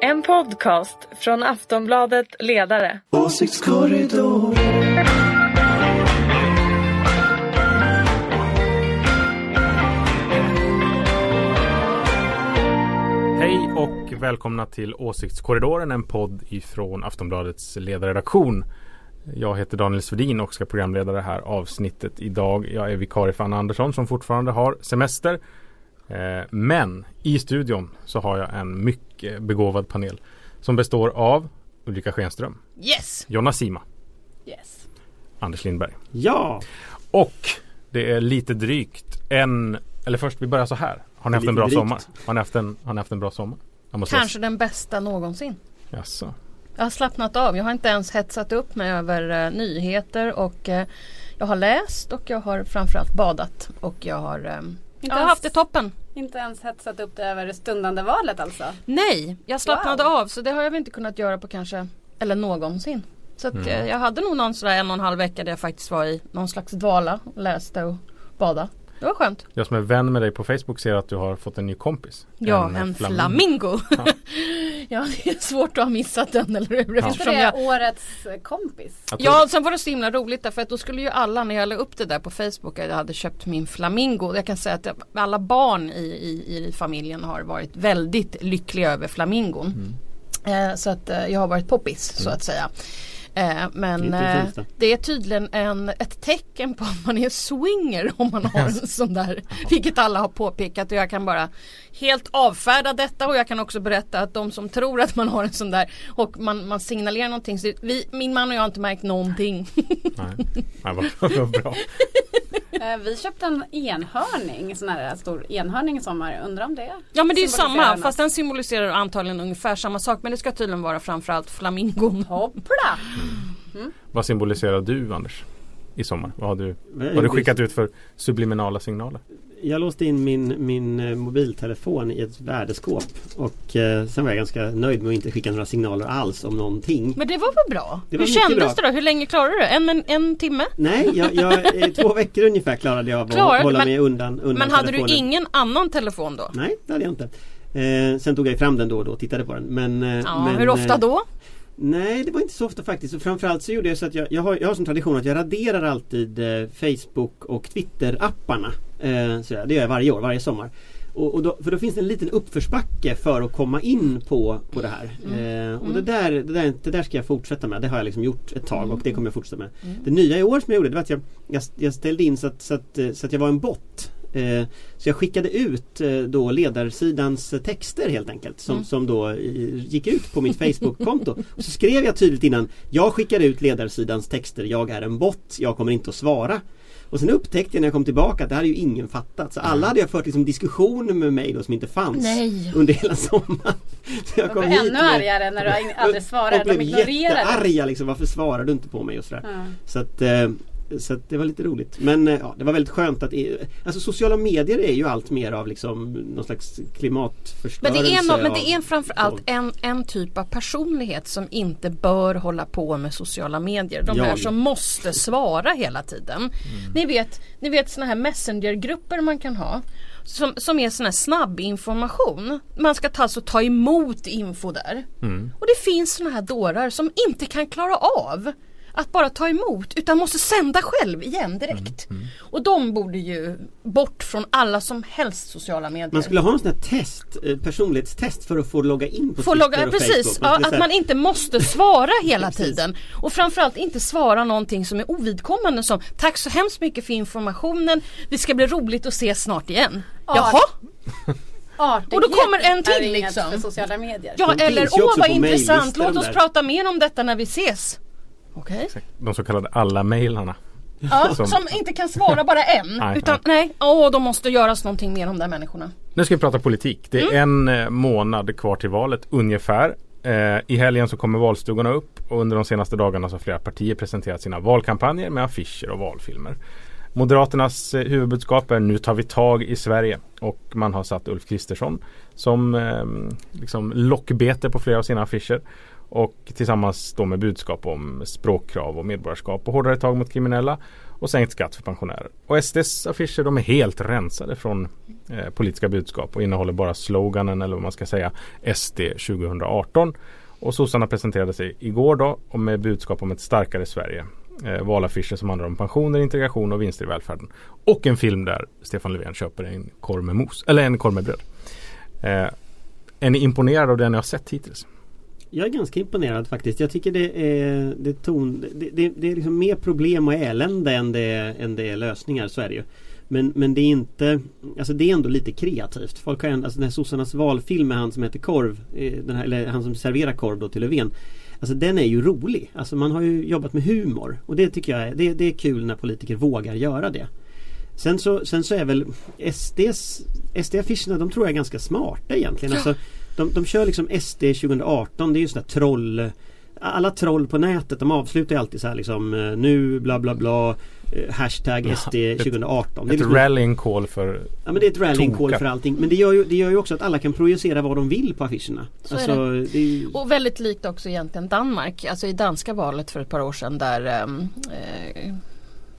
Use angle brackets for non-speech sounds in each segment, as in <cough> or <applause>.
En podcast från Aftonbladet Ledare. Åsiktskorridor. Hej och välkomna till Åsiktskorridoren, en podd ifrån Aftonbladets ledarredaktion. Jag heter Daniel Svedin och ska programleda det här avsnittet idag. Jag är vikarie för Anna Andersson som fortfarande har semester. Eh, Men i studion så har jag en mycket begåvad panel som består av Ulrika Schenström, Yes! Jonna Sima, Yes. Anders Lindberg Ja, och det är lite drygt en, eller först vi börjar så här. Har ni haft en bra drygt. sommar? Har ni haft en, har ni haft en bra sommar? Jag måste Kanske den bästa någonsin. Jaså. Jag har slappnat av. Jag har inte ens hetsat upp mig över eh, nyheter och eh, jag har läst och jag har framförallt badat och jag har, eh, jag har ens- haft det toppen. Inte ens hetsat upp det över det stundande valet alltså? Nej, jag slappnade Wow. av så det har jag väl inte kunnat göra på kanske, eller någonsin. Så att, Mm. eh, jag hade nog någon sådär en och en halv vecka där jag faktiskt var i någon slags dvala, läste och badade. Det var skönt. Jag som är vän med dig på Facebook ser att du har fått en ny kompis. Ja, En, en, eh, flamingo. Ja. <laughs> <laughs> Ja. det är svårt att ha missat den eller hur? Är inte Eftersom det jag, årets kompis? Ja, sen var det så himla roligt därför att då skulle ju alla när jag la upp det där på Facebook att jag hade köpt min flamingo. Jag kan säga att alla barn i, i, i familjen har varit väldigt lyckliga över flamingon. Eh, så att eh, jag har varit poppis så att säga. Eh, men det eh, det är tydligen en, ett tecken på att man är swinger om man har en sån där. Vilket alla har påpekat och jag kan bara helt avfärda detta och jag kan också berätta att de som tror att man har en sån där och man, man signalerar någonting. Så vi, min man och jag har inte märkt någonting. Nej, Nej vad, vad bra. <laughs> Eh, vi köpte en enhörning, sån här stor enhörning i sommar. Undrar om det Ja men det är samma något. fast den symboliserar antagligen ungefär samma sak men det ska tydligen vara framförallt flamingon. Hoppla! Vad symboliserar du Anders? I sommar? Vad har du, vad Eh, har du skickat ut för subliminala signaler? Jag låste in min, min eh, mobiltelefon i ett värdeskåp och eh, sen var jag ganska nöjd med att inte skicka några signaler alls om någonting. Men det var väl bra? Det var Hur kändes bra. det då? Hur länge klarade du det? En, en, en timme? Nej, jag, jag, <laughs> två veckor ungefär klarade jag av att hålla men- mig undan, undan Men hade telefonen. du ingen annan telefon då? Nej, det hade jag inte. Eh, sen tog jag fram den då och då och tittade på den. Men, eh, Ja, men, hur ofta eh, då? Nej, det var inte så ofta faktiskt. Och framförallt så gjorde jag så att jag, jag, har, jag har som tradition att jag raderar alltid eh, Facebook och Twitter-apparna. Eh, så det gör jag varje år, varje sommar. Och, och då, för då finns det en liten uppförsbacke för att komma in på, på det här. Mm. Eh, och det, där, det, där, det där ska jag fortsätta med. Det har jag liksom gjort ett tag och det kommer jag fortsätta med. Mm. Det nya i år som jag gjorde det var att jag, jag, jag ställde in så att, så, att, så att jag var en bot. Eh, så jag skickade ut eh, då ledarsidans texter helt enkelt som, Mm. som då gick ut på mitt Facebook-konto. Och så skrev jag tydligt innan Jag skickar ut ledarsidans texter, jag är en bot, jag kommer inte att svara. Och sen upptäckte jag när jag kom tillbaka att det här hade ju ingen fattat. Så alla hade jag fört liksom diskussioner med mig då som inte fanns Nej. under hela sommaren. Så jag De kom blev hit ännu med- argare när du aldrig svarar. och De blev ignorerar dig. jättearga liksom. Varför svarar du inte på mig och sådär. Ja. Så att, eh, så att det var lite roligt. Men eh, ja, det var väldigt skönt att Alltså sociala medier är ju allt mer av liksom någon slags Men klimatförstörelse. det är, no, men det är framförallt en, en typ av personlighet som inte bör hålla på med sociala medier. De här som måste svara hela tiden. Ni vet, ni vet såna här messengergrupper man kan ha. Som, som är sån här snabb information. Man ska ta, alltså ta emot info där. Mm. Och det finns såna här dårar som inte kan klara av att bara ta emot utan måste sända själv igen direkt. Och de borde ju bort från alla som helst sociala medier. Man skulle ha en sån här test, eh, personlighetstest för att få logga in på Få Twitter logga, och precis, Facebook. Att man inte måste svara <laughs> hela tiden. Och framförallt inte svara någonting som är ovidkommande som Tack så hemskt mycket för informationen, det ska bli roligt att ses snart igen. Ja, Jaha? Artighet Och då kommer en till, liksom. för sociala medier. Ja eller åh vad intressant, låt oss prata mer om detta när vi ses. Okej. De så kallade alla mejlarna. Ja, <laughs> Som- som inte kan svara bara en. Nej, utan nej, åh de måste göras någonting mer om de här människorna. Nu ska vi prata politik. Det är Mm. en eh, månad kvar till valet ungefär. Eh, I helgen så kommer valstugorna upp och under de senaste dagarna så har flera partier presenterat sina valkampanjer med affischer och valfilmer. Moderaternas eh, huvudbudskap är nu tar vi tag i Sverige och man har satt Ulf Kristersson som eh, liksom lockbete på flera av sina affischer. Och tillsammans då med budskap om språkkrav och medborgarskap och hårdare tag mot kriminella och sänkt skatt för pensionärer. Och SDs affischer de är helt rensade från eh, politiska budskap och innehåller bara sloganen eller vad man ska säga SD 2018. Och sossarna presenterade sig igår då och med budskap om ett starkare Sverige. Eh, valaffischer som handlar om pensioner, integration och vinster i välfärden. Och en film där Stefan Löfven köper en korv med mos, eller en korv med bröd. Eh, är ni imponerade av det ni har sett hittills? Jag är ganska imponerad faktiskt. Jag tycker det är, det ton, det, det, det är liksom mer problem och elände än det, än det är lösningar. Så är det ju. Men, men det är inte Alltså det är ändå lite kreativt. Folk har alltså den här sossarnas valfilm med han som heter Korv eh, här, Eller han som serverar korv då till Löfven Alltså den är ju rolig. Alltså man har ju jobbat med humor. Och det tycker jag är, det, det är kul när politiker vågar göra det. Sen så, sen så är väl SDs SD-affischerna de tror jag är ganska smarta egentligen. Alltså, de, de kör liksom SD 2018. Det är ju sådana troll alla troll på nätet de avslutar ju alltid så här liksom eh, nu bla bla bla eh, Hashtag SD 2018 Ett, ett liksom, rallying call för Ja men det är ett rallying call för allting Men det gör, ju, det gör ju också att alla kan projicera vad de vill på affischerna så alltså, det. Det ju... Och väldigt likt också egentligen Danmark Alltså i danska valet för ett par år sedan där um, eh,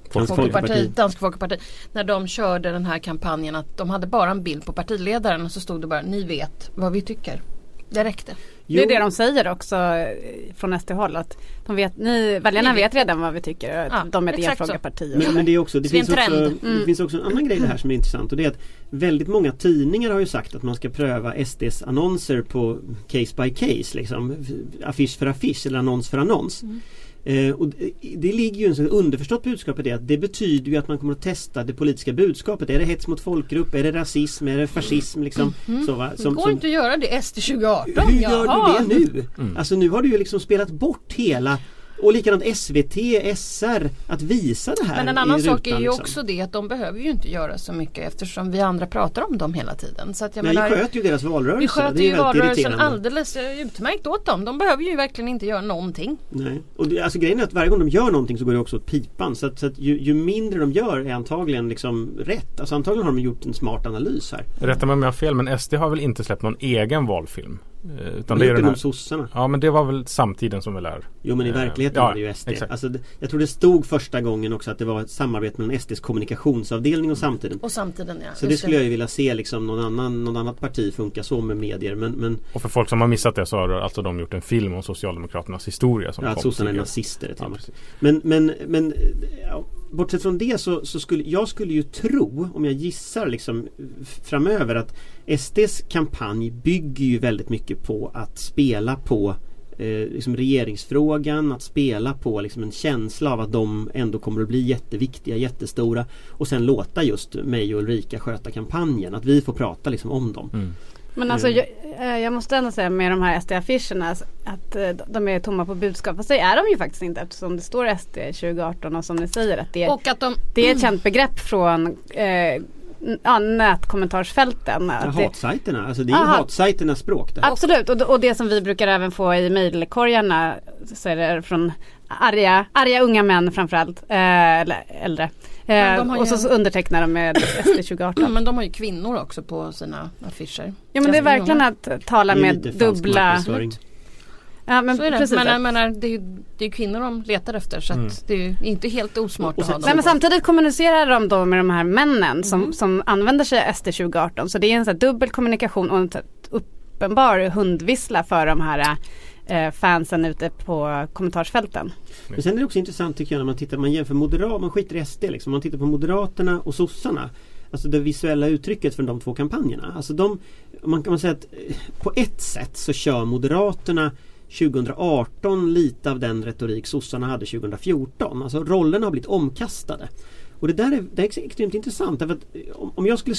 Folkeparti, Dansk Folkeparti. När de körde den här kampanjen att de hade bara en bild på partiledaren och så stod det bara ni vet vad vi tycker. Det räckte. Jo. Det är det de säger också eh, från SD-håll att de vet, ni, väljarna vet redan vad vi tycker. Ja, de är delfrågepartier. Men, men det, är också, det, finns också, mm. det finns också en annan grej det här som är intressant och det är att väldigt många tidningar har ju sagt att man ska pröva SDs annonser på case by case. Liksom, affisch för affisch eller annons för annons. Mm. Eh, och det ligger ju en underförstått budskap i det att det betyder ju att man kommer att testa det politiska budskapet. Är det hets mot folkgrupp? Är det rasism? Är det fascism? Liksom, mm. så, va? Som, det går som, inte att göra det SD 2018. Hur gör Jaha. du det nu? Mm. Alltså nu har du ju liksom spelat bort hela och likadant SVT, SR att visa det här Men en annan sak är ju liksom. också det att de behöver ju inte göra så mycket eftersom vi andra pratar om dem hela tiden. Så att jag Nej, menar, vi sköter ju deras valrörelse. Vi sköter ju valrörelsen alldeles utmärkt åt dem. De behöver ju verkligen inte göra någonting. Nej, och det, alltså grejen är att varje gång de gör någonting så går det också åt pipan. Så att, så att ju, ju, mindre de gör är antagligen liksom rätt. Alltså antagligen har de gjort en smart analys här. Rätta mig om jag har fel men SD har väl inte släppt någon egen valfilm? Eh, utan men det är den här... sossarna. Ja men det var väl samtiden som väl är. Jo men i verkligheten ja, var det ju SD. Alltså, jag tror det stod första gången också att det var ett samarbete mellan SDs kommunikationsavdelning och samtiden. Och samtiden ja. Så det skulle jag ju vilja se liksom någon annan, någon annat parti funka så med medier. Men, men... Och för folk som har missat det så har alltså de gjort en film om Socialdemokraternas historia. Som ja, att sossarna är nazister. Ja, men, men, men ja, bortsett från det så, så, skulle jag skulle ju tro, om jag gissar liksom framöver att SDs kampanj bygger ju väldigt mycket på att spela på eh, liksom regeringsfrågan, att spela på liksom en känsla av att de ändå kommer att bli jätteviktiga, jättestora och sen låta just mig och Ulrika sköta kampanjen, att vi får prata liksom om dem. Mm. Men alltså jag, eh, jag, måste ändå säga med de här SD-affischerna att eh, de är tomma på budskap. Fast det är de ju faktiskt inte eftersom det står SD 2018 och som ni säger att det, och att de, det är ett känt begrepp från eh, ja, nätkommentarsfälten. Ja, hatsajterna, alltså det är ju hatsajternas språk. Det. Absolut och, och det som vi brukar även få i mejlkorgarna så är det från arga, arga unga män framförallt, eh, eller äldre. Eh, och så, undertecknar de med <clears throat> SD 2018. men de har ju kvinnor också på sina affischer. Ja men det är verkligen att tala med dubbla Ja, men, så är det. Precis. men menar, det, är ju, det är kvinnor de letar efter så mm. det är inte helt osmart att ha dem. Nej, men samtidigt kommunicerar de då med de här männen som, mm. som använder sig av SD 2018 så det är en så dubbel kommunikation och en uppenbar hundvissla för de här eh, fansen ute på kommentarsfälten. Men sen är det också intressant tycker jag när man tittar, man jämför Moderat, man skiter i SD liksom, man tittar på Moderaterna och sossarna. Alltså det visuella uttrycket för de två kampanjerna. Alltså de, man kan säga att eh, på ett sätt så kör Moderaterna 2018 lite av den retorik sossarna hade 2014. Alltså rollerna har blivit omkastade. Och det där är, det är extremt intressant. Därför att eh, om jag skulle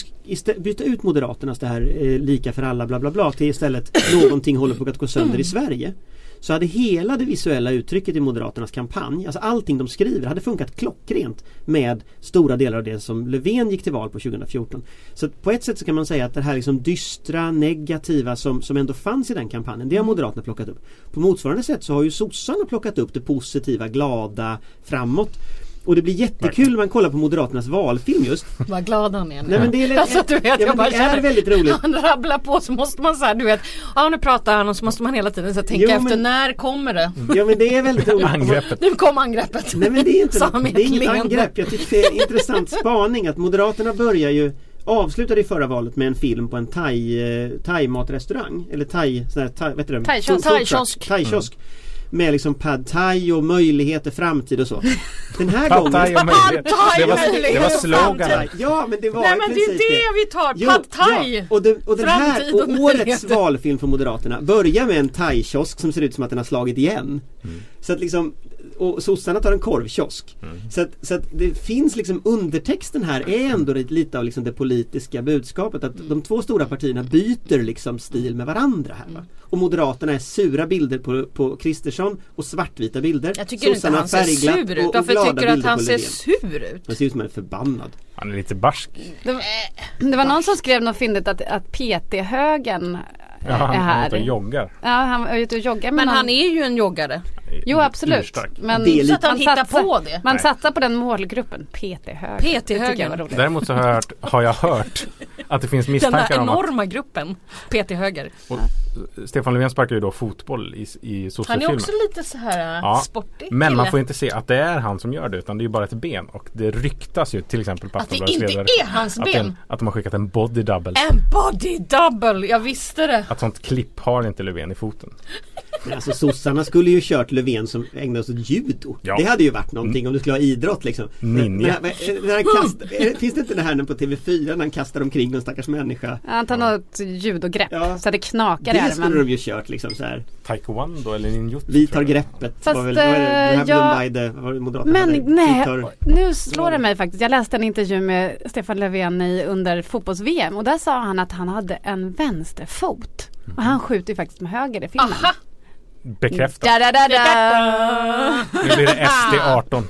byta ut Moderaternas det här eh, lika för alla bla bla bla till istället <clears throat> någonting håller på att gå sönder i Sverige. Så hade hela det visuella uttrycket i Moderaternas kampanj, alltså allting de skriver, hade funkat klockrent med stora delar av det som Löfven gick till val på 2014. Så på ett sätt så kan man säga att det här liksom dystra, negativa som, som ändå fanns i den kampanjen, det har Moderaterna plockat upp. På motsvarande sätt så har ju sossarna plockat upp det positiva, glada, framåt. Och det blir jättekul när man kollar på Moderaternas valfilm just. <laughs> Vad glad han är nu. Nej, men det är, alltså, du vet, ja, jag bara det är väldigt roligt. Han rabblar på så måste man så här, du vet. Ja nu pratar han och så måste man hela tiden så tänka jo, efter men, när kommer det? Ja men det är väldigt roligt. angreppet. Nu kom angreppet. Nej men det är inte det är inget angrepp. Jag tycker det är en intressant <laughs> spaning att Moderaterna börjar ju avslutade i förra valet med en film på en thai, eh, thai matrestaurang eller thai, sån här, thai, vet du Thai-kiosk. Thai-kiosk. Mm med liksom pad thai och möjligheter, framtid och så. Den här gången... Pad thai och möjligheter. Det var, det var sloganen. Ja men det var Nej men det är det vi tar, pad thai! Ja. Och, den, och den här, och årets valfilm för Moderaterna börjar med en thai-kiosk som ser ut som att den har slagit igen. Mm. Så att liksom och sossarna tar en korvkiosk. Mm. Så, att, så att det finns liksom undertexten här är ändå lite av liksom det politiska budskapet att de två stora partierna byter liksom stil med varandra här. Va? Och Moderaterna är sura bilder på, på Kristersson och svartvita bilder. Jag tycker sossarna inte han ser sur ut. Varför tycker du att han ser sur ut? Han ser ut som en förbannad. Han är lite barsk. Det var, det var någon som skrev något fyndigt att, att PT-högen Ja, han, är här. ute och joggar. Ja, han är ute och joggar. Men, men han, han, är ju en joggare. Jo absolut. Men så att han hittar satsar, på det. Man Nej. satsar på den målgruppen. PT-höger. PT-höger. Däremot så har jag, hört, har jag hört att det finns misstankar om att... Den enorma gruppen PT-höger. Stefan Löfven sparkar ju då fotboll i, i Han är också lite så här ja, sportig Men man får inte se att det är han som gör det utan det är bara ett ben och det ryktas ju till exempel på Att det inte är hans att ben? att de har skickat en body double. En body double, jag visste det! Att sånt klipp har inte Löfven i foten. Alltså sossarna skulle ju kört Löfven som ägnade sig åt judo. Ja. Det hade ju varit någonting om du skulle ha idrott liksom. Ninja. Men, men, men kast, finns det inte det här på TV4 när han kastar omkring en stackars människa? Han tar ja. något judogrepp ja. så det knakar i armen. Det skulle de ju kört liksom så här. Taekwondo eller ninjutsu? Vi tar greppet. Fast var väl, var det, det här ja, Blumbeide, var det Moderaterna Men nej, tar, nu slår det mig faktiskt. Jag läste en intervju med Stefan Löfven i, under fotbolls-VM och där sa han att han hade en vänsterfot. Och han skjuter ju faktiskt med höger i filmen. Aha. Bekräftat. Da, da, da, da. Nu blir det SD 18.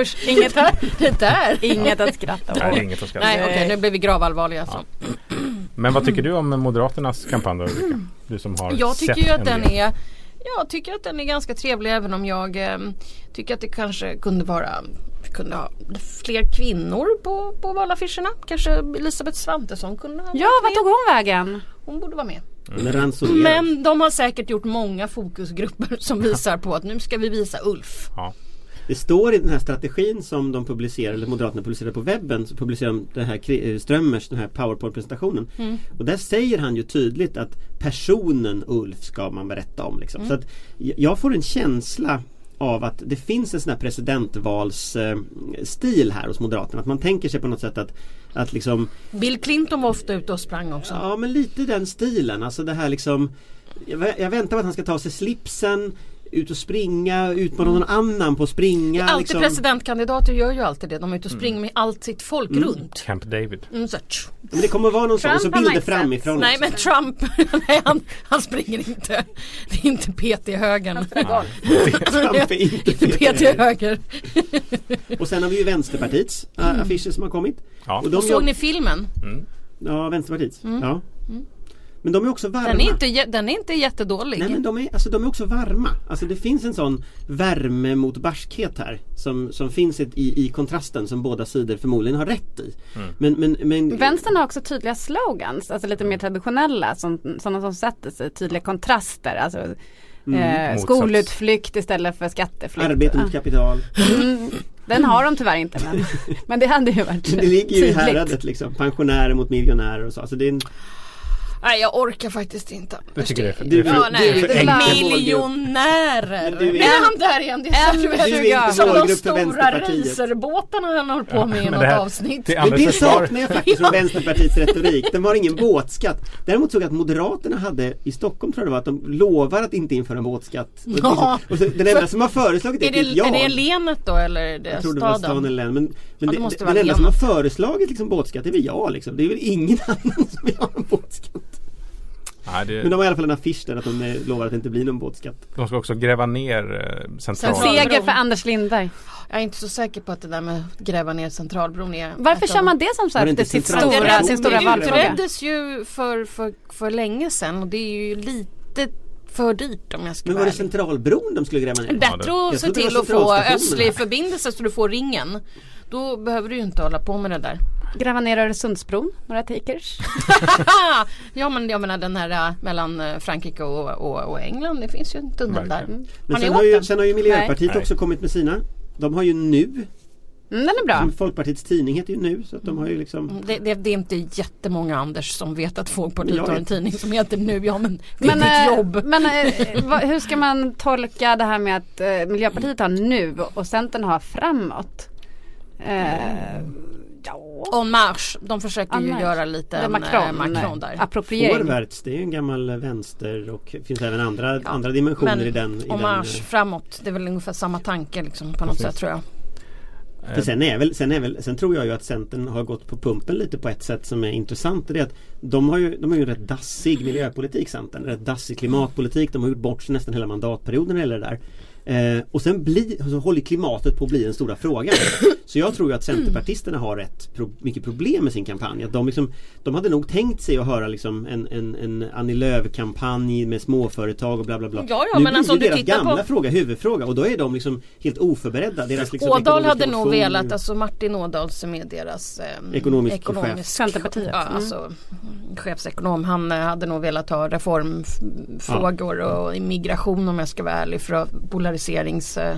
Usch, inget, det där. inget att skratta åt. Nej, inget att skratta Nej, okej, okay, nu blir vi gravallvarliga. Ja. Men vad tycker du om Moderaternas kampanj då, Ulrika? Du som har Jag tycker ju att den är Jag tycker att den är ganska trevlig även om jag eh, tycker att det kanske kunde vara kunde ha fler kvinnor på, på valaffischerna. Kanske Elisabeth Svantesson kunde ha Ja, vad tog hon vägen? Hon borde vara med. Mm. Men de har säkert gjort många fokusgrupper <laughs> som visar på att nu ska vi visa Ulf. Ja. Det står i den här strategin som de publicerar, eller Moderaterna publicerar på webben, så publicerar de det här eh, Strömmers, den här powerpoint-presentationen. Mm. Och där säger han ju tydligt att personen Ulf ska man berätta om. Liksom. Mm. Så att jag får en känsla av att det finns en sån här presidentvalsstil här hos Moderaterna. Att man tänker sig på något sätt att, att liksom Bill Clinton var ofta ute och sprang också. Ja men lite den stilen. Alltså det här liksom jag, väntar på att han ska ta av sig slipsen ut och springa, utmana någon annan på att springa. Alltid liksom. presidentkandidater gör ju alltid det. De är ute och springer mm. med allt sitt folk mm. runt. Camp David. Mm, så, men det kommer vara någon sån, så bilder framifrån. Nej men Trump, <laughs> nej, han, han springer inte. Det är inte PT-högern. <laughs> <laughs> Trump är inte PT-höger. och sen har vi ju Vänsterpartiets äh, affischer som har kommit. Ja. Och, de och såg ni filmen? Mm. Ja, Vänsterpartiets. Mm. Ja. Men de är också varma. Den är inte, den är inte jättedålig. Nej men de är, alltså, de är också varma. Alltså det finns en sån värme mot barskhet här. Som, som finns i, i kontrasten som båda sidor förmodligen har rätt i. Mm. Men, men, men, Vänstern har också tydliga slogans. Alltså lite mer traditionella. Som, sådana som sätter sig. Tydliga kontraster. Alltså, mm. eh, skolutflykt istället för skatteflykt. Arbete mot kapital. Mm. Den har de tyvärr inte men, <laughs> men det hade ju varit Det ligger ju i häradet liksom. Pensionärer mot miljonärer och så. Alltså det är en, Nej jag orkar faktiskt inte. Du tycker det är för, det är för, nej, det är för enkelt. Miljonärer! Nu är han där igen. Det är, är som de stora racerbåtarna han håller på med i något här, avsnitt. Det Men det saknar jag faktiskt från Vänsterpartiets retorik. De har ingen båtskatt. Däremot såg jag att Moderaterna hade i Stockholm tror jag det var att de lovar att inte införa en båtskatt. <laughs> Ja. Och så, den enda som har föreslagit det är, det, jag. Är det länet då eller är det jag tror det var staden eller län. Men, men ja, det, det den enda som har föreslagit liksom båtskatt är väl jag liksom. Det är väl ingen <laughs> annan som vill ha en båtskatt. Nej, det... Men de har i alla fall en affisch där att de lovar att det inte blir någon båtskatt. De ska också gräva ner eh, central... Seger för Anders Lindberg. Jag är inte så säker på att det där med att gräva ner centralbron är Varför kör man det som sagt? Det sitt stora, sin stora valfråga? Det utreddes ju för, för, för länge sedan och det är ju lite för dyrt om jag ska Men var det Centralbron de skulle gräva ner? Bättre att se till att få östlig förbindelse så du får ringen. Då behöver du ju inte hålla på med det där. Gräva ner Öresundsbron, några takers. <laughs> ja men jag menar den här äh, mellan äh, Frankrike och, och, och England. Det finns ju en tunnel där. Mm. Men sen har, ju, sen har ju Miljöpartiet Nej. också kommit med sina. De har ju nu mm, den är bra. Folkpartiets tidning heter ju Nu så att de har ju liksom mm, det, det, det, är inte jättemånga Anders som vet att Folkpartiet har en tidning som heter Nu. Ja men det men, är ditt äh, jobb. Men äh, <laughs> hur ska man tolka det här med att äh, Miljöpartiet har Nu och Centern har Framåt? Eh, ja. En marsch. De försöker ju göra lite en Macron, Macron där. Appropriering. Forwards, det är en gammal vänster och finns även andra, ja. andra dimensioner Men, i den. En marsch eh, framåt. Det är väl ungefär samma tanke liksom på något Precis. sätt tror jag. För sen, är väl, sen, är väl, sen tror jag ju att Centern har gått på pumpen lite på ett sätt som är intressant. Det är att de har ju, de har ju rätt dassig miljöpolitik Centern. Rätt dassig klimatpolitik. De har gjort bort sig nästan hela mandatperioden eller det där. Eh, och sen bli, alltså, håller klimatet på att bli den stora frågan. <coughs> Så jag tror ju att Centerpartisterna har rätt pro mycket problem med sin kampanj. Att de, liksom, de hade nog tänkt sig att höra liksom en, en, en Annie Lööf-kampanj med småföretag och bla bla bla. Ja, ja, nu men blir alltså, deras gamla på... fråga huvudfråga och då är de liksom helt oförberedda. Deras liksom Ådal hade nog velat, alltså Martin Ådahl som är deras eh, ekonomisk, ekonomisk chef. Centerpartiet. Ja, mm. alltså, chefsekonom. Han eh, hade nog velat ha reformfrågor ja. och immigration om jag ska vara ärlig för att eh,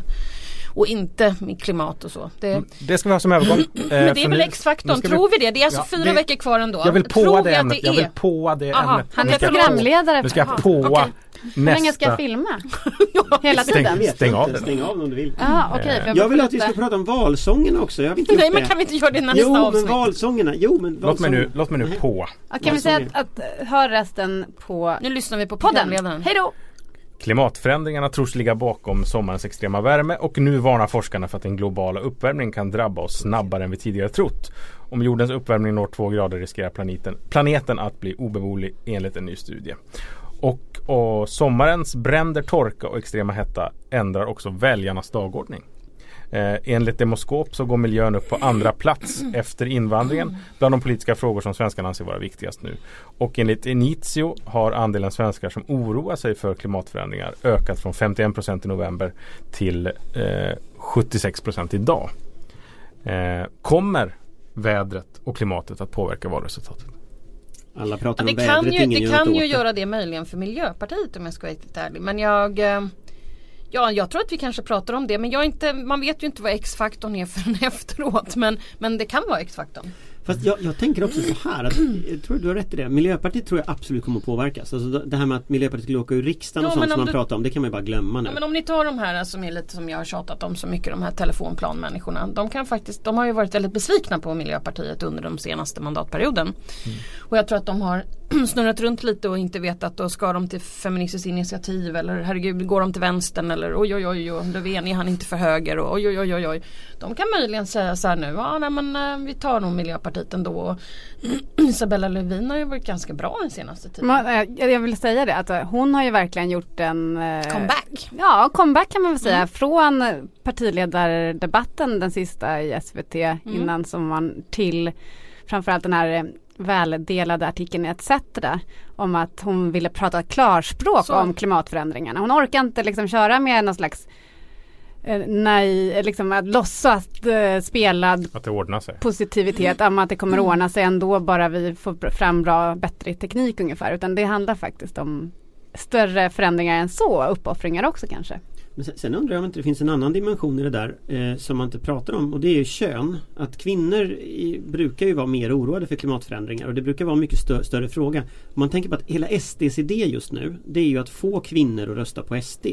och inte med klimat och så. Det, mm, det ska vi ha som övergång. <clears throat> Men det är väl X-faktorn, tror vi det? Det är alltså ja, fyra det, veckor kvar ändå. Jag vill påa det ämnet. Jag vill påa det ämnet. Han är programledare. Nu ska jag påa okay. Hur länge ska jag filma? <laughs> Hela tiden? Stäng, stäng av den. Stäng av den om du vill. Ah, okay, jag, jag vill att vi ska prata om valsångerna också. Jag Nej men kan vi inte göra det nästa jo, avsnitt? Men valsångerna. Jo men valsångerna. Låt mig nu, låt mig nu på. Ah, kan vi säga att, att hör resten på Nu lyssnar vi på podden. Hej då! Klimatförändringarna tros ligga bakom sommarens extrema värme och nu varnar forskarna för att den globala uppvärmningen kan drabba oss snabbare än vi tidigare trott. Om jordens uppvärmning når två grader riskerar planeten, planeten att bli obeboelig enligt en ny studie. Och, och sommarens bränder, torka och extrema hetta ändrar också väljarnas dagordning. Eh, enligt Demoskop så går miljön upp på andra plats efter invandringen bland de politiska frågor som svenskarna anser vara viktigast nu. Och enligt Initio har andelen svenskar som oroar sig för klimatförändringar ökat från 51 procent i november till eh, 76 procent idag. Eh, kommer vädret och klimatet att påverka valresultatet? Alla pratar ja, det om kan vädret, ju, Det kan ju göra det möjligen för Miljöpartiet om jag ska vara riktigt ärlig. Men jag eh, Ja, jag tror att vi kanske pratar om det men jag inte, man vet ju inte vad X-faktorn är förrän <laughs> efteråt. Men, men det kan vara X-faktorn. Fast jag, jag, tänker också så här att, jag tror du har rätt i det. Miljöpartiet tror jag absolut kommer att påverkas. Alltså det här med att Miljöpartiet skulle åka ur riksdagen ja, och sånt som man du... pratar om. Det kan man ju bara glömma nu. Ja, men om ni tar de här som är lite som jag har tjatat om så mycket. De här telefonplanmänniskorna. De kan faktiskt, de har ju varit väldigt besvikna på Miljöpartiet under de senaste mandatperioden. Mm. Och jag tror att de har <clears throat> snurrat runt lite och inte vetat då ska de till Feministiskt initiativ eller herregud går de till vänstern eller oj oj oj, oj Löfven är han inte för höger och oj oj oj oj. De kan möjligen säga så här nu, ja nej men eh, vi tar nog Miljöpartiet ändå. <clears throat> Isabella Lövin har ju varit ganska bra den senaste tiden. Eh, jag vill säga det att eh, hon har ju verkligen gjort en Comeback. Ja comeback kan man väl säga mm. från partiledardebatten den sista i SVT mm. innan sommaren till framförallt den här väldelade artikeln i ETC om att hon ville prata klarspråk Så. om klimatförändringarna. Hon orkar inte liksom köra med någon slags eh, nej, liksom att låtsas eh, spelad att det ordnar sig. positivitet om att det kommer ordna sig ändå bara vi får fram bra, bättre teknik ungefär. Utan det handlar faktiskt om större förändringar än så, uppoffringar också kanske. Men sen, sen, undrar jag om inte det finns en annan dimension i det där eh, som man inte pratar om och det är ju kön. Att kvinnor i, brukar ju vara mer oroade för klimatförändringar och det brukar vara en mycket stö större fråga. Om man tänker på att hela SDs idé just nu det är ju att få kvinnor att rösta på SD.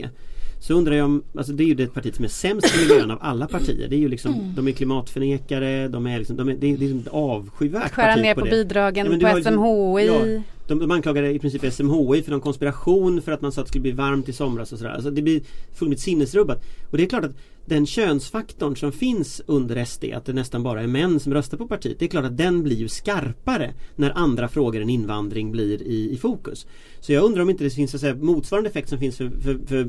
Så undrar jag om, alltså det är ju det partiet som är sämst i miljön av alla partier. Det är ju liksom, mm. de är klimatförnekare, de är liksom, de är, det är liksom avskyvärt Skära ner på, på bidragen ja, på SMHI. Ja, de, de anklagade i princip SMHI för någon konspiration för att man sa att det skulle bli varmt i somras och sådär. Alltså det blir fullkomligt sinnesrubbat. Och det är klart att den könsfaktorn som finns under SD, att det nästan bara är män som röstar på partiet. Det är klart att den blir ju skarpare när andra frågor än invandring blir i, i fokus. Så jag undrar om inte det finns så säga, motsvarande effekt som finns för, för, för,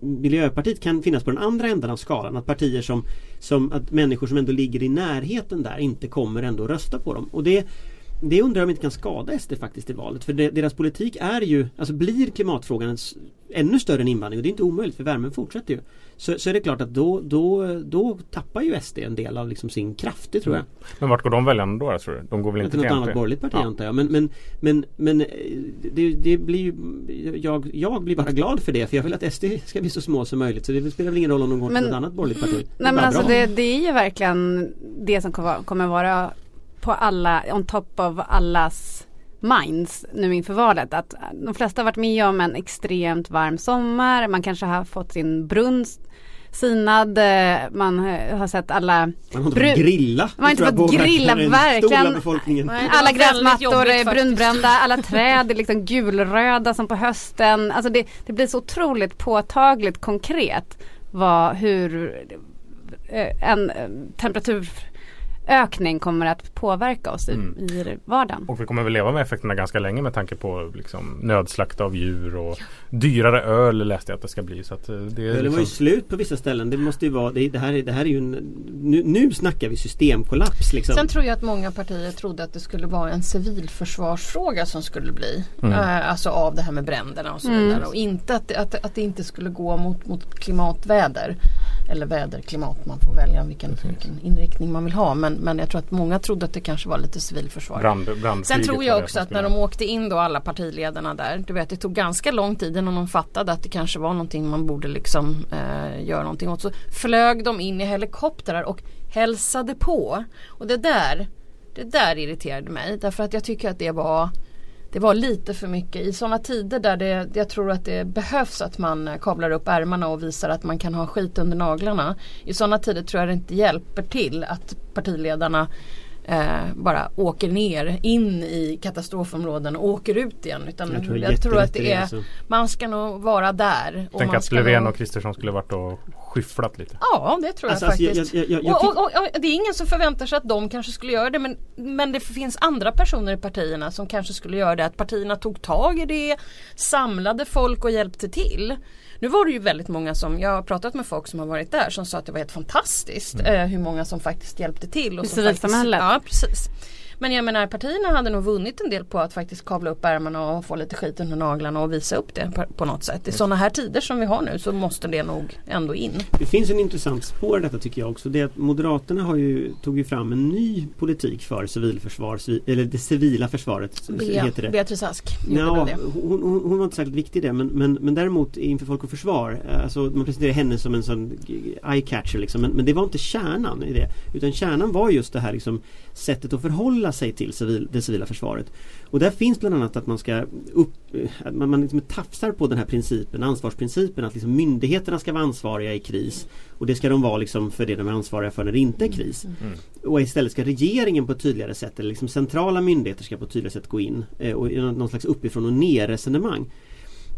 Miljöpartiet kan finnas på den andra änden av skalan. Att partier som, som att människor som ändå ligger i närheten där inte kommer ändå rösta på dem. Och det det undrar jag om inte kan skada SD faktiskt i valet. För deras politik är ju, alltså blir klimatfrågan ännu större än invandring och det är inte omöjligt för värmen fortsätter ju. Så, så är det klart att då, då, då tappar ju SD en del av liksom sin kraft, det tror jag. Mm. Men vart går de väljarna då tror du? De går väl inte till något annat borgerligt parti ja. antar jag. Men, men, men, men eh, det, det blir ju, jag, jag blir bara glad för det för jag vill att SD ska bli så små som möjligt. Så det spelar väl ingen roll om de går till något annat borgerligt parti. Nej men alltså det, det, är ju verkligen det som kommer, kommer vara på alla, on top of allas minds nu inför valet. Att de flesta har varit med om en extremt varm sommar. Man kanske har fått sin brunn sinad. Eh, man har sett alla Man har inte fått grilla. Man har inte fått grilla, verkligen. Alla gräsmattor är brunbrända, alla träd är liksom gulröda som på hösten. Alltså det, det blir så otroligt påtagligt konkret vad, hur eh, en eh, temperatur ökning kommer att påverka oss i, mm. i vardagen. Och vi kommer väl leva med effekterna ganska länge med tanke på liksom, nödslakt av djur och dyrare öl läste jag att det ska bli. Så att eh, det, är liksom... det var ju liksom- slut på vissa ställen. Det måste ju vara, det, det här, det här är ju en, nu, nu snackar vi systemkollaps. Liksom. Sen tror jag att många partier trodde att det skulle vara en civilförsvarsfråga som skulle bli. Mm. Äh, alltså av det här med bränderna och så mm. vidare. Och inte att, att, att det inte skulle gå mot, mot klimatväder eller väderklimat. Man får välja vilken, vilken inriktning man vill ha. Men, men jag tror att många trodde att det kanske var lite civilförsvar. Brand, Sen tror jag också att när de åkte in då alla partiledarna där. Du vet det tog ganska lång tid innan de fattade att det kanske var någonting man borde liksom eh, göra någonting åt. Så flög de in i helikoptrar och hälsade på. Och det där, det där irriterade mig. Därför att jag tycker att det var det var lite för mycket i sådana tider där det, jag tror att det behövs att man kavlar upp ärmarna och visar att man kan ha skit under naglarna. I sådana tider tror jag det inte hjälper till att partiledarna eh, bara åker ner in i katastrofområden och åker ut igen. Utan jag tror, jag tror att det är, alltså. man ska nog vara där. Tänk att Löfven och Kristersson skulle varit och skyfflat lite. Ja det tror jag alltså, faktiskt. Jag, jag, jag, och, och, och, det är ingen som förväntar sig att de kanske skulle göra det men, men det finns andra personer i partierna som kanske skulle göra det. Att partierna tog tag i det, samlade folk och hjälpte till. Nu var det ju väldigt många som, jag har pratat med folk som har varit där som sa att det var helt fantastiskt mm. eh, hur många som faktiskt hjälpte till. I civilsamhället? Ja precis. Men jag menar partierna hade nog vunnit en del på att faktiskt kavla upp ärmarna och få lite skit under naglarna och visa upp det på, på något sätt. I sådana här tider som vi har nu så måste det nog ändå in. Det finns en intressant spår i detta tycker jag också. Det är att Moderaterna har ju, tog ju fram en ny politik för civilförsvar, eller det civila försvaret. Be heter det. Beatrice Ask ja, hon, hon, hon, var inte särskilt viktig i det men, men, men däremot inför Folk och Försvar, alltså man presenterade henne som en sån eye-catcher liksom. Men, men, det var inte kärnan i det. Utan kärnan var just det här liksom sättet att förhålla sig till civil, det civila försvaret. Och där finns bland annat att man ska upp, att man, man liksom tafsar på den här principen, ansvarsprincipen att liksom myndigheterna ska vara ansvariga i kris och det ska de vara liksom för det de är ansvariga för när det inte är kris. Mm. Och istället ska regeringen på ett tydligare sätt, eller liksom centrala myndigheter ska på ett tydligare sätt gå in eh, och någon slags uppifrån och ner resonemang.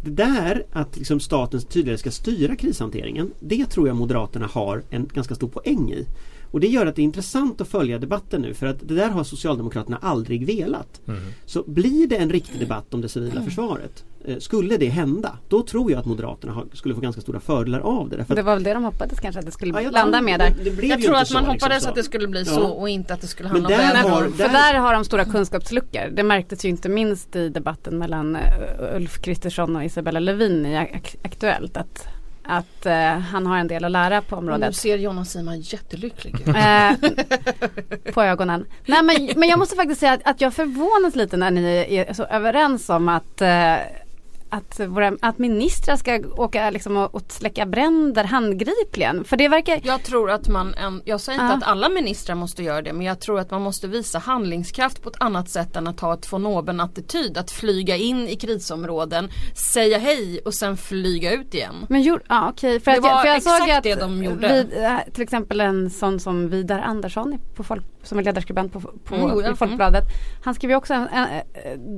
Det där att liksom staten tydligare ska styra krishanteringen Det tror jag Moderaterna har en ganska stor poäng i. Och det gör att det är intressant att följa debatten nu för att det där har Socialdemokraterna aldrig velat. Mm. Så blir det en riktig debatt om det civila försvaret eh, skulle det hända, då tror jag att Moderaterna skulle få ganska stora fördelar av det. det var väl det de hoppades kanske att det skulle ja, landa med där. Det, det jag tror att man så, hoppades liksom, att det skulle bli så och inte att det skulle handla om det. Har, för där har de stora kunskapsluckor. Det märktes ju inte minst i debatten mellan uh, Ulf Kristersson och Isabella Lövin i Aktuellt. Att att uh, han har en del att lära på området. nu ser Jonas Sima jättelycklig ut. Uh, på ögonen. Nej men, men jag måste faktiskt säga att, att jag förvånas lite när ni är så överens om att uh, att, våra, att ministrar ska åka liksom och, och släcka bränder handgripligen. För det verkar... Jag tror att man, en, jag säger inte att alla ministrar måste göra det men jag tror att man måste visa handlingskraft på ett annat sätt än att ha ett von oben attityd. Att flyga in i krisområden, säga hej och sen flyga ut igen. Men jo, ja, okej. För det var för jag exakt såg att det de gjorde. Vid, eh, till exempel en sån som Vidar Andersson på folk, som är ledarskribent på, på mm, ja. Folkbladet. Han skrev ju också en, en,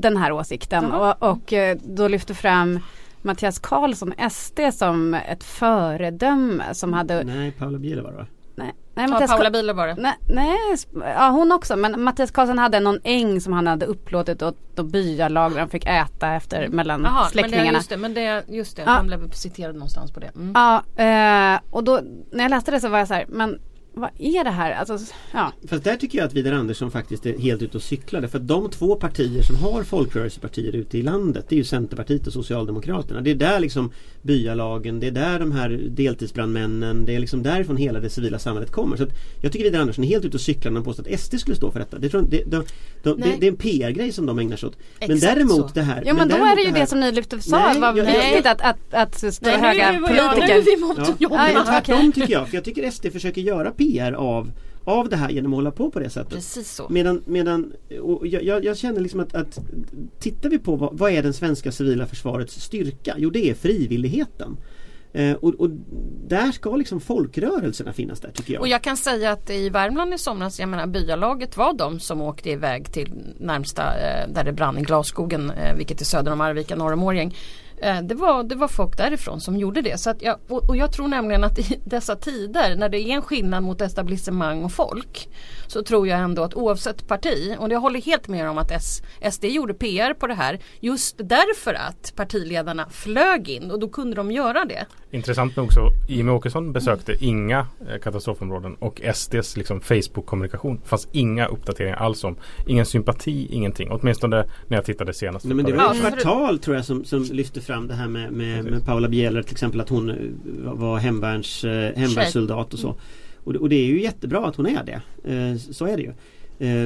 den här åsikten mm. och, och eh, då lyfte fram Mattias Karlsson, SD som ett föredöme som hade Nej, Paula Bieler var det Nej, nej ja, Paula Bieler var det. Nej, nej, ja hon också men Mattias Karlsson hade någon äng som han hade upplåtit åt byalag där de fick äta efter mellan Aha, släktingarna. Men det, just det, men det, just det ja. han blev citerad någonstans på det. Mm. Ja, eh, och då när jag läste det så var jag så här, men vad är det här? Alltså, ja. Fast där tycker jag att Vidar Andersson faktiskt är helt ute och cyklar. För de två partier som har folkrörelsepartier ute i landet det är ju Centerpartiet och Socialdemokraterna. Det är där liksom byalagen, det är där de här deltidsbrandmännen, det är liksom därifrån hela det civila samhället kommer. Så jag tycker Vidar Andersson är helt ute och cyklar när han påstår att SD skulle stå för detta. Det, tror, det, de, de, det, det är en PR-grej som de ägnar sig åt. Exakt men däremot så. det här Ja men, men då är det ju det, här, som ni lyfte sa nej, var viktigt att, att, att, att stå höga politiker. Nu är vi mot ja. Tvärtom tycker jag. För jag tycker SD försöker göra PR av av det här genom att hålla på på det sättet. Precis så. Medan, medan och jag, jag känner liksom att, att tittar vi på vad, vad, är den svenska civila försvarets styrka? Jo det är frivilligheten. Eh, och, och, där ska liksom folkrörelserna finnas där tycker jag. Och jag kan säga att i Värmland i somras, jag menar byalaget var de som åkte iväg till närmsta eh, där det brann i Glasskogen, eh, vilket är söder om Arvika, norr om Årjäng. Eh, det var, det var folk därifrån som gjorde det. Så att jag, och, och, jag tror nämligen att i <laughs> dessa tider när det är en skillnad mot etablissemang och folk så tror jag ändå att oavsett parti och jag håller helt med om att S, SD gjorde PR på det här just därför att partiledarna flög in och då kunde de göra det. Intressant nog så Jimmie Åkesson besökte mm. inga eh, katastrofområden och SDs liksom Facebook-kommunikation fanns inga uppdateringar alls om. Ingen sympati, ingenting. Åtminstone när jag tittade senast. Nej, men det var ett kvartal tror jag som, som lyfte fram det här med, med, med Paula Bieler till exempel att hon eh, var hemvärns, eh, hemvärnssoldat och så. Mm. Och det, och det, är ju jättebra att hon är det. Eh, så är det ju.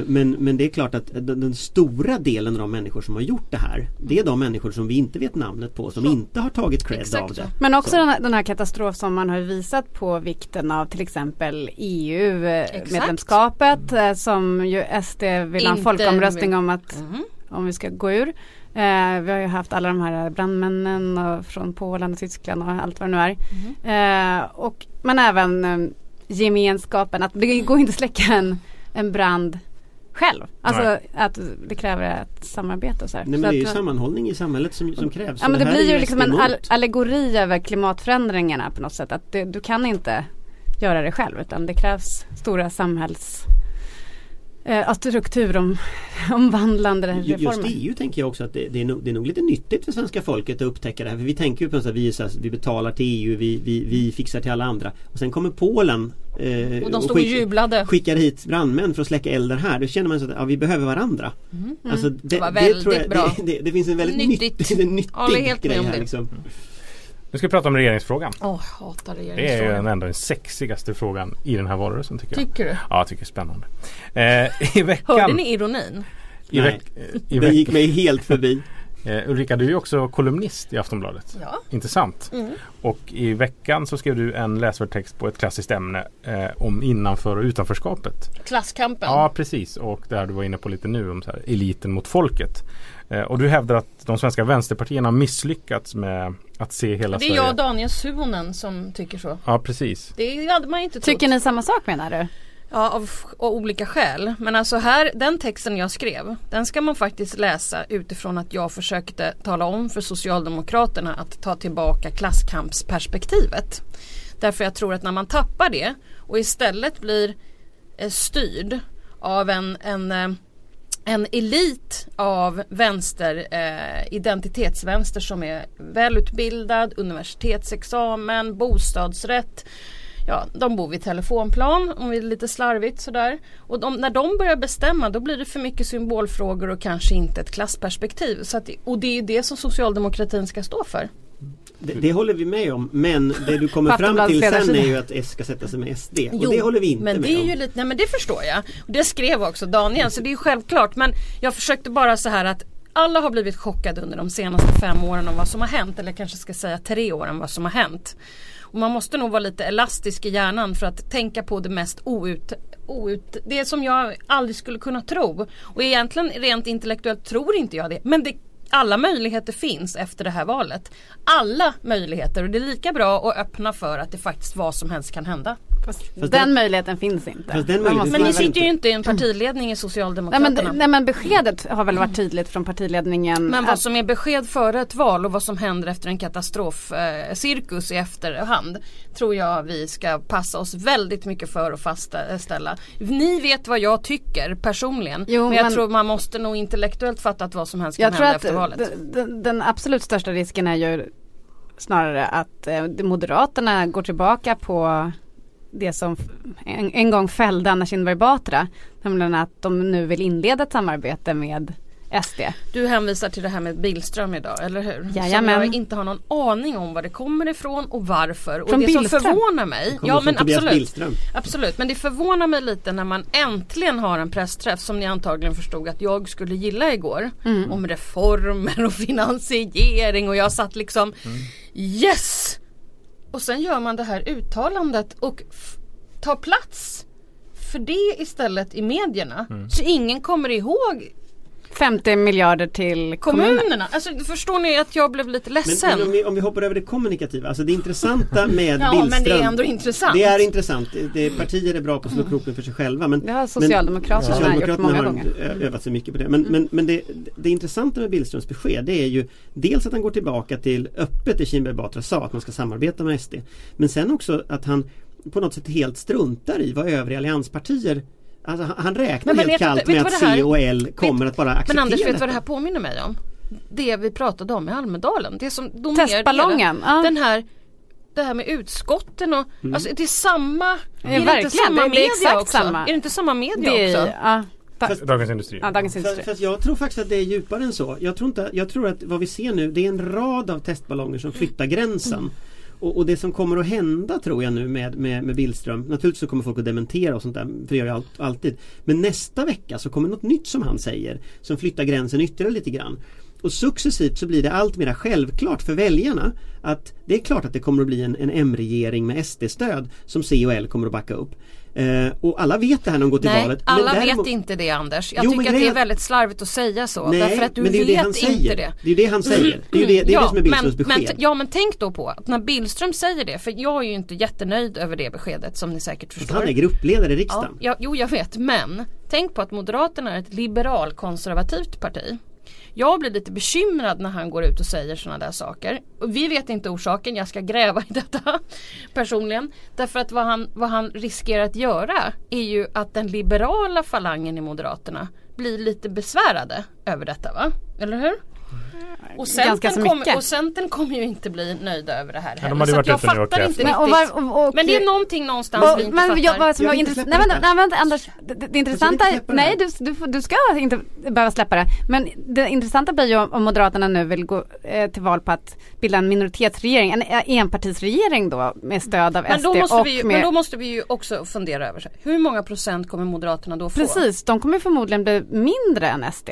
Men, men det är klart att den, den, stora delen av de människor som har gjort det här Det är de människor som vi inte vet namnet på som så. inte har tagit cred Exakt. av det. Men också den här, den här katastrof som man har visat på vikten av till exempel EU-medlemskapet eh, som ju SD vill ha en folkomröstning om att mm. om vi ska gå ur. Eh, vi har ju haft alla de här brandmännen och från Polen och Tyskland och allt vad det nu är. Mm. Eh, och, men även eh, gemenskapen, att det går inte att släcka en, en brand själv. Alltså Nej. att det kräver ett samarbete och så. Nej, men så det är ju sammanhållning i samhället som, som krävs. Ja men det, det blir ju liksom en all allegori över klimatförändringarna på något sätt. Att det, du kan inte göra det själv utan det krävs stora samhälls eh, strukturomvandlande reformer. Just EU tänker jag också att det, det, är nog, det är nog lite nyttigt för svenska folket att upptäcka det här. För vi tänker ju på att vi, vi betalar till EU, vi, vi, vi fixar till alla andra. Och sen kommer Polen eh, och de stod och skick, jublade. skickar hit brandmän för att släcka elden här. Då känner man så att ja, vi behöver varandra. Mm. Alltså, det, det var väldigt det jag, bra. <laughs> Det, det, finns en väldigt nyttigt. <laughs> nyttig, nyttig grej här. Liksom. Nu ska vi prata om regeringsfrågan. Oh, hatar regeringsfrågan. Det är ju ändå den sexigaste frågan i den här valrörelsen tycker jag. Tycker du? Ja, jag tycker det är spännande. Eh, I veckan... Hörde ni ironin? I Nej, i det gick mig helt förbi. <laughs> Eh, Ulrika, du är också kolumnist i Aftonbladet. Ja. Intressant. Mm. Och i veckan så skrev du en läsvärd text på ett klassiskt ämne eh, om innanför och utanförskapet. Klasskampen. Ja, precis. Och där du var inne på lite nu om så här, eliten mot folket. Eh, och du hävdar att de svenska vänsterpartierna har misslyckats med att se hela Sverige. Det är jag och Daniel Suhonen som tycker så. Ja precis. Det hade man inte trott. Tycker ni samma sak menar du? Ja av, av, olika skäl. Men alltså här, den texten jag skrev den ska man faktiskt läsa utifrån att jag försökte tala om för Socialdemokraterna att ta tillbaka klasskampsperspektivet. Därför jag tror att när man tappar det och istället blir eh, styrd av en, en eh, en elit av vänster, eh, identitetsvänster som är välutbildad, universitetsexamen, bostadsrätt. Ja, de bor vid telefonplan om vi är lite slarvigt sådär. Och de, när de börjar bestämma då blir det för mycket symbolfrågor och kanske inte ett klassperspektiv. Så att, och det är det som socialdemokratin ska stå för. Det, det, håller vi med om men det du kommer fram till sen är ju att S ska sätta sig med SD. Jo, och det håller vi inte men det med är om. Ju lite, nej men det förstår jag. Och det skrev också Daniel så det är självklart. Men jag försökte bara så här att alla har blivit chockade under de senaste fem åren om vad som har hänt. Eller kanske ska säga tre åren vad som har hänt. Och man måste nog vara lite elastisk i hjärnan för att tänka på det mest out, out, det som jag aldrig skulle kunna tro. Och egentligen rent intellektuellt tror inte jag det. Men det alla möjligheter finns efter det här valet. Alla möjligheter och det är lika bra att öppna för att det faktiskt vad som helst kan hända. Fast, den, den, möjligheten finns inte. Möjligheten men ni sitter ju inte i en partiledning i Socialdemokraterna. Nej men, nej men beskedet har väl varit tydligt från partiledningen. Men vad som är besked före ett val och vad som händer efter en katastrofcirkus eh, i efterhand. Tror jag vi ska passa oss väldigt mycket för att fastställa. Ni vet vad jag tycker personligen. Jo, men jag men, tror man måste nog intellektuellt fatta att vad som helst kan hända efter valet. Den, den absolut största risken är ju snarare att eh, Moderaterna går tillbaka på det som en, en gång fällde Anna Kinberg Batra. Nämligen att de nu vill inleda ett samarbete med SD. Du hänvisar till det här med Billström idag, eller hur? Jajamän. Som jag inte har någon aning om var det kommer ifrån och varför. Från och det Billström. som förvånar mig. Ja men absolut. Absolut, men det förvånar mig lite när man äntligen har en pressträff som ni antagligen förstod att jag skulle gilla igår. Mm. Om reformer och finansiering och jag satt liksom mm. Yes! Och sen gör man det här uttalandet och tar plats för det istället i medierna. Mm. Så ingen kommer ihåg 50 miljarder till kommunerna. kommunerna. Alltså, förstår ni att jag blev lite ledsen? Men, men om, vi, om, vi, hoppar över det kommunikativa, alltså det intressanta <laughs> med ja, Billström. men det är ändå intressant. Det är intressant. Det, partier är bra på att slå mm. kroken för sig själva. Men, det har Socialdemokraterna, men, Socialdemokraterna har gånger. övat sig mycket på det. Men, mm. men, men det, det intressanta med Billströms besked det är ju dels att han går tillbaka till öppet det Kinberg Batra sa att man ska samarbeta med SD. Men sen också att han på något sätt helt struntar i vad övriga allianspartier Alltså, han räknar men, helt kallt med att C och L kommer vet, att bara acceptera Men Anders, vet du vad det här påminner mig om? Det vi pratade om i Almedalen. Det som Testballongen. Ja. Den här det här med utskotten och mm. alltså det är samma ja, är det inte samma det media exakt också? Samma. Är det inte samma media det, också? Ja. Fast, Dagens Industri. Ja, Dagens Industri. Fast, fast, jag tror faktiskt att det är djupare än så. Jag tror, inte, jag tror att vad vi ser nu det är en rad av testballonger som flyttar gränsen. Mm. Och, och, det som kommer att hända tror jag nu med, med, med Billström Naturligtvis så kommer folk att dementera och sånt där För det gör jag alltid. Men nästa vecka så kommer något nytt som han säger Som flyttar gränsen ytterligare lite grann och successivt så blir det allt mer självklart för väljarna att det är klart att det kommer att bli en, en M-regering med SD-stöd som C och L kommer att backa upp. Eh, och alla vet det här när de går till Nej, valet. alla däremot... vet inte det Anders. Jag jo, tycker att det är väldigt slarvigt att säga så. Nej, därför att du men det är vet det han inte säger. det. Det är det han säger. Det är det, det, är ja, det som är Billströms men, besked. Men, ja men tänk då på att när Billström säger det, för jag är ju inte jättenöjd över det beskedet som ni säkert förstår. Att han är gruppledare i riksdagen. Ja, ja, jo jag vet men tänk på att Moderaterna är ett liberalkonservativt parti. Jag blir lite bekymrad när han går ut och säger sådana där saker. Vi vet inte orsaken, jag ska gräva i detta <laughs> personligen. Därför att vad han, vad han riskerar att göra är ju att den liberala falangen i Moderaterna blir lite besvärade över detta va? Eller hur? Och Centern, kom, och Centern kommer ju inte bli nöjda över det här heller. Ja, de så jag fattar inte riktigt. Men, och var, och, och, men det är någonting någonstans och, vi inte men, fattar. Jag, vad som jag intressant, nej, vänta, nej vänta Anders, det, det intressanta, nej du, du, du ska inte behöva släppa det. Men det intressanta blir ju om Moderaterna nu vill gå eh, till val på att bilda en minoritetsregering, en enpartisregering då med stöd av men SD och vi, med... Men då måste vi ju också fundera över sig. Hur många procent kommer Moderaterna då få? Precis, de kommer förmodligen bli mindre än SD.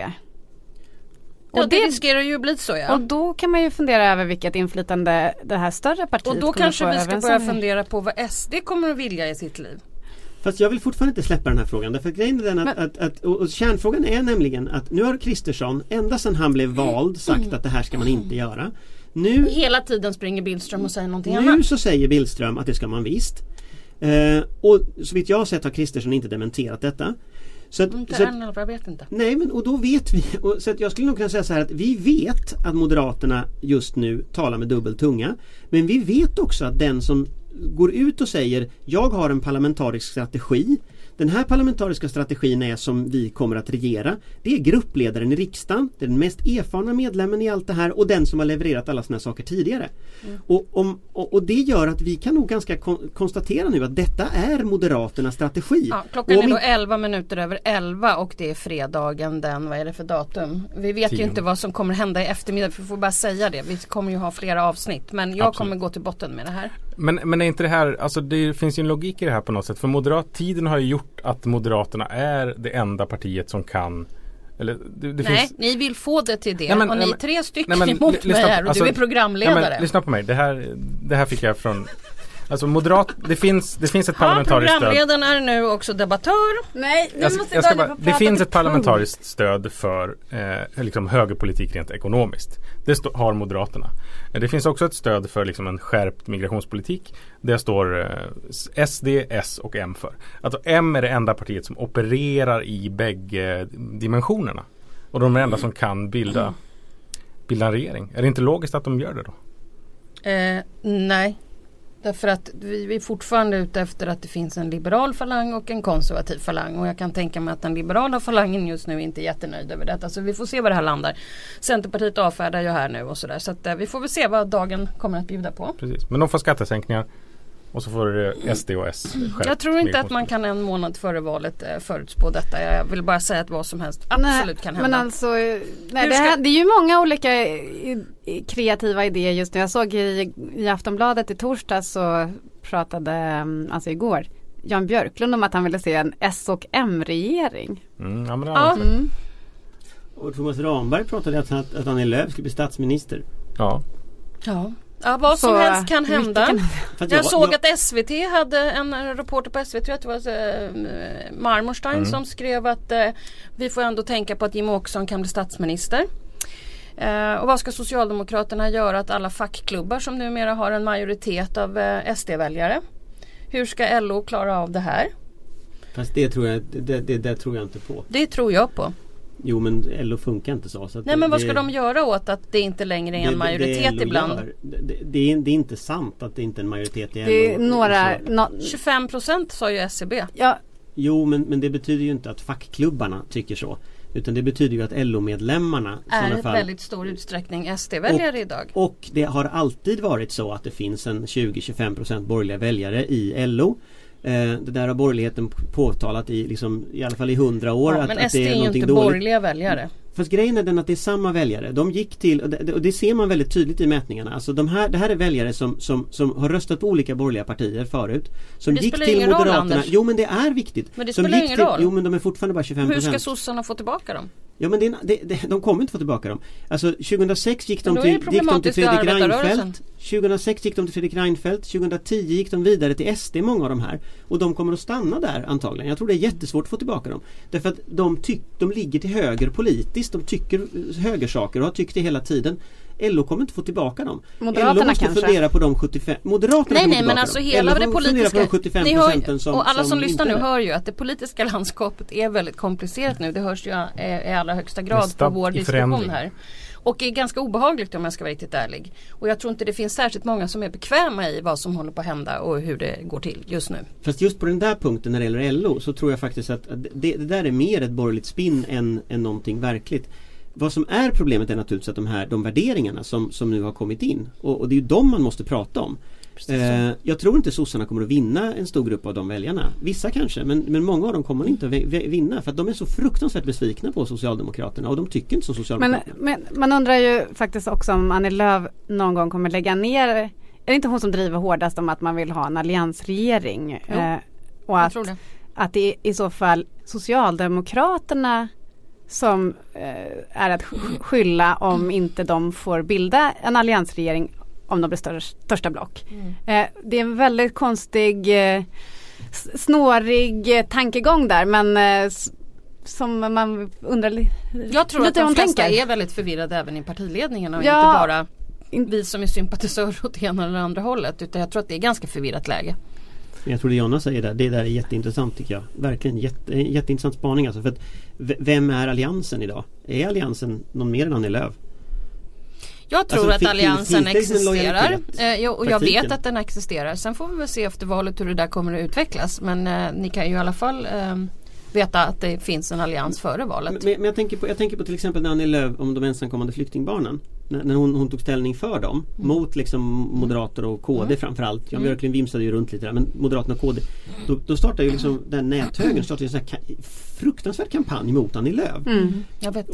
Och ja, det, det riskerar ju att bli så ja. Och då kan man ju fundera över vilket inflytande det här större partiet Och då kanske vi ska börja fundera på vad SD kommer att vilja i sitt liv. Fast jag vill fortfarande inte släppa den här frågan därför att grejen är den att, Men... att, att och, och kärnfrågan är nämligen att nu har Kristersson ända sedan han blev vald sagt att det här ska man inte göra. Nu, Hela tiden springer Billström och säger någonting nu annat. Nu så säger Billström att det ska man visst. Eh, och så vitt jag har sett har Kristersson inte dementerat detta. Så att, inte så än, jag vet inte. Nej men och då vet vi. Och, så att jag skulle nog kunna säga så här att vi vet att Moderaterna just nu talar med dubbel tunga. Men vi vet också att den som går ut och säger jag har en parlamentarisk strategi den här parlamentariska strategin är som vi kommer att regera. Det är gruppledaren i riksdagen, det är den mest erfarna medlemmen i allt det här och den som har levererat alla sådana saker tidigare. Mm. Och, om, och, och, det gör att vi kan nog ganska kon konstatera nu att detta är Moderaternas strategi. Ja, klockan är då 11 minuter över 11 och det är fredagen den, vad är det för datum? Vi vet Tio. ju inte vad som kommer hända i eftermiddag, för vi får bara säga det. Vi kommer ju ha flera avsnitt men jag Absolut. kommer gå till botten med det här. Men, men är inte det här, alltså det finns ju en logik i det här på något sätt. För moderat, tiden har ju gjort att Moderaterna är det enda partiet som kan eller, det, det nej, finns... ni vill få det till det nej, men, och ni är tre stycken nej, men, emot mig här och alltså, du är programledare. Nej, men, lyssna på mig, det här, det här fick jag från Alltså moderat, det finns, det finns ett parlamentariskt stöd. Programledaren är nu också debattör. Nej, nu jag, måste jag ska bara, Det finns ett parlamentariskt stöd för eh, liksom högerpolitik rent ekonomiskt. Det stå, har Moderaterna. Det finns också ett stöd för liksom en skärpt migrationspolitik. Det står eh, SD, S och M för. Alltså M är det enda partiet som opererar i bägge dimensionerna. Och de är det enda som kan bilda, bilda en regering. Är det inte logiskt att de gör det då? Eh, nej, Därför att vi är fortfarande ute efter att det finns en liberal falang och en konservativ falang. Och jag kan tänka mig att den liberala falangen just nu inte är jättenöjd över detta. Så vi får se var det här landar. Centerpartiet avfärdar ju här nu och sådär. Så att, eh, vi får väl se vad dagen kommer att bjuda på. Precis, men de får skattesänkningar. Och så får SD och S skärpt Jag tror inte att man kan en månad före valet eh, förutspå detta. Jag vill bara säga att vad som helst absolut nej, kan hända. Men alltså, nej, det, här, det, är ju många olika i, kreativa idéer just nu. Jag såg i, i Aftonbladet i torsdags så pratade, mm, alltså igår, Jan Björklund om att han ville se en S och M-regering. Mm, ja, ja. mm. Och Thomas Ramberg pratade att, att, att Annie Lööf skulle bli statsminister. Ja. Ja. Ja vad som så, helst kan hända. Kan... Jag, jag såg jag... att SVT hade en reporter på SVT, jag tror det var äh, Marmorstein mm. som skrev att äh, vi får ändå tänka på att Jimmie Åkesson kan bli statsminister. Uh, och vad ska Socialdemokraterna göra att alla fackklubbar som numera har en majoritet av uh, SD-väljare? Hur ska LO klara av det här? Fast det tror jag, det, det, det tror jag inte på. Det tror jag på. Jo men LO funkar inte så. så Nej men vad ska de göra åt att det inte längre är en majoritet ibland? Gör, det, är, det är inte sant att det inte är en majoritet i LO. Det är några, no, 25 procent sa ju SCB. E ja. Jo men, men det betyder ju inte att fackklubbarna tycker så. Utan det betyder ju att LO-medlemmarna är i väldigt stor utsträckning SD-väljare idag. Och det har alltid varit så att det finns en 20-25% borgerliga väljare i LO. Eh, det där har borgerligheten påtalat i, liksom, i alla fall i hundra år. Ja, att, men att SD det är, är ju inte dåligt. borgerliga väljare. Fast grejen är den att det är samma väljare. De gick till, och det, och det ser man väldigt tydligt i mätningarna. Alltså de här, det här är väljare som, som, som har röstat på olika borgerliga partier förut. Som gick till Moderaterna. Roll, jo men det är viktigt. Men det spelar ingen roll. Jo men de är fortfarande bara 25 Hur ska sossarna få tillbaka dem? Ja men det, det, det, de kommer inte få tillbaka dem. Alltså 2006 gick de, till, gick de till Fredrik Reinfeldt. 2006 gick de till Fredrik Reinfeldt. 2010 gick de vidare till SD, många av de här. Och de kommer att stanna där antagligen. Jag tror det är jättesvårt att få tillbaka dem. Därför att de, tyck, de ligger till höger politiskt. De tycker högersaker och har tyckt det hela tiden. LO kommer inte få tillbaka dem. Moderaterna LO måste kanske? fundera på de 75 Moderaterna Nej nej men alltså dem. hela det politiska på de 75 ni hör, som, Och alla som, som lyssnar nu hör ju att det politiska landskapet är väldigt komplicerat nu. Det hörs ju i allra högsta grad på vår diskussion här. Och är ganska obehagligt om jag ska vara riktigt ärlig. Och jag tror inte det finns särskilt många som är bekväma i vad som håller på att hända och hur det går till just nu. Fast just på den där punkten när det gäller LO så tror jag faktiskt att det, det där är mer ett borgerligt spinn än, än någonting verkligt. Vad som är problemet är naturligtvis att de här de värderingarna som, som nu har kommit in och, och det är ju de man måste prata om. Eh, jag tror inte sossarna kommer att vinna en stor grupp av de väljarna. Vissa kanske men, men många av dem kommer inte att vinna för att de är så fruktansvärt besvikna på Socialdemokraterna och de tycker inte som Socialdemokraterna. Men, men man undrar ju faktiskt också om Annie Lööf någon gång kommer lägga ner Är det inte hon som driver hårdast om att man vill ha en alliansregering? Jo, eh, och att, att det i så fall Socialdemokraterna som eh, är att skylla om inte de får bilda en alliansregering om de blir större, största block. Mm. Eh, det är en väldigt konstig eh, snårig eh, tankegång där men eh, som man undrar li Jag tror lite att de flesta tänker. är väldigt förvirrade även i partiledningen och ja, inte bara vi som är sympatisörer <laughs> åt ena eller andra hållet utan jag tror att det är ganska förvirrat läge. Jag tror det Jonna säger där, det där är jätteintressant tycker jag. Verkligen jätte, jätteintressant spaning alltså. För att, vem är Alliansen idag? Är Alliansen någon mer än Annie Lööf? Jag tror alltså, att Alliansen existerar eh, och jag vet att den existerar. Sen får vi väl se efter valet hur det där kommer att utvecklas. Men eh, ni kan ju i alla fall eh, veta att det finns en allians före valet. Men, men, jag, tänker på, jag tänker på till exempel när Annie Lööf om de ensamkommande flyktingbarnen. När, när hon, hon, tog ställning för dem mm. mot liksom Moderater och KD mm. framförallt. Jan mm. Björklund vimsade ju runt lite där men Moderaterna och KD. Då, då startade ju liksom den näthögern startade en sån här fruktansvärd kampanj mot Annie Lööf. Mm.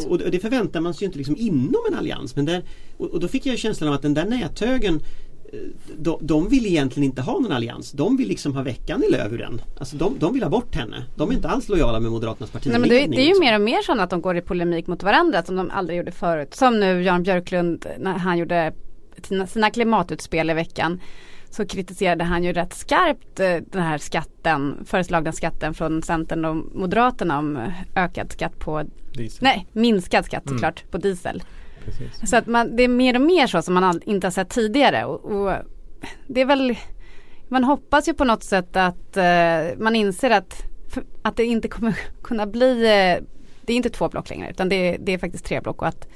Och, och, det förväntar man sig ju inte liksom inom en allians. Men där, och, och då fick jag känslan av att den där näthögern de, de vill egentligen inte ha någon allians. De vill liksom ha veckan i löv ur den. Alltså de, de vill ha bort henne. De är inte alls lojala med Moderaternas partiledning. Nej, men det, det är ju mer och mer så att de går i polemik mot varandra som de aldrig gjorde förut. Som nu Jan Björklund när han gjorde sina, sina klimatutspel i veckan så kritiserade han ju rätt skarpt eh, den här skatten, föreslagna skatten från Centern och Moderaterna om ökad skatt på, diesel. nej minskad skatt mm. såklart mm. på diesel. Precis. Så att man, det är mer och mer så som man inte har sett tidigare. Och, och det är väl, man hoppas ju på något sätt att uh, man inser att, att det inte kommer <laughs> kunna bli, uh, det är inte två block längre utan det, det är faktiskt tre block och att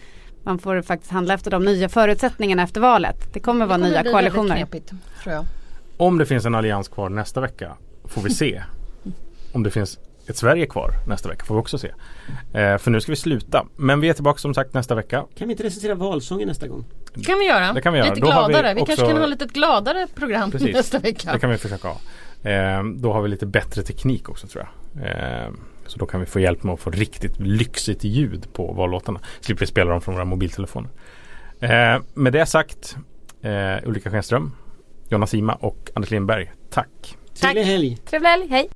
man får faktiskt handla efter de nya förutsättningarna efter valet. Det kommer vara det kommer nya koalitioner. Knepigt, tror jag. Om det finns en allians kvar nästa vecka får vi se. <laughs> om det finns ett Sverige kvar nästa vecka får vi också se. Eh, för nu ska vi sluta. Men vi är tillbaka som sagt nästa vecka. Kan vi inte recensera valsången nästa gång? Det kan vi göra. Det kan vi göra. Lite gladare. Vi, vi kanske kan ha lite gladare program Precis. nästa vecka. Det kan vi försöka ha. Eh, då har vi lite bättre teknik också tror jag. Eh, så då kan vi få hjälp med att få riktigt lyxigt ljud på vallåtarna. Slipper vi spela dem från våra mobiltelefoner. Eh, med det sagt eh, Ulrika Schenström, Jonas Ima och Anders Lindberg. Tack! Trevlig helg! Trevlig helg, hej!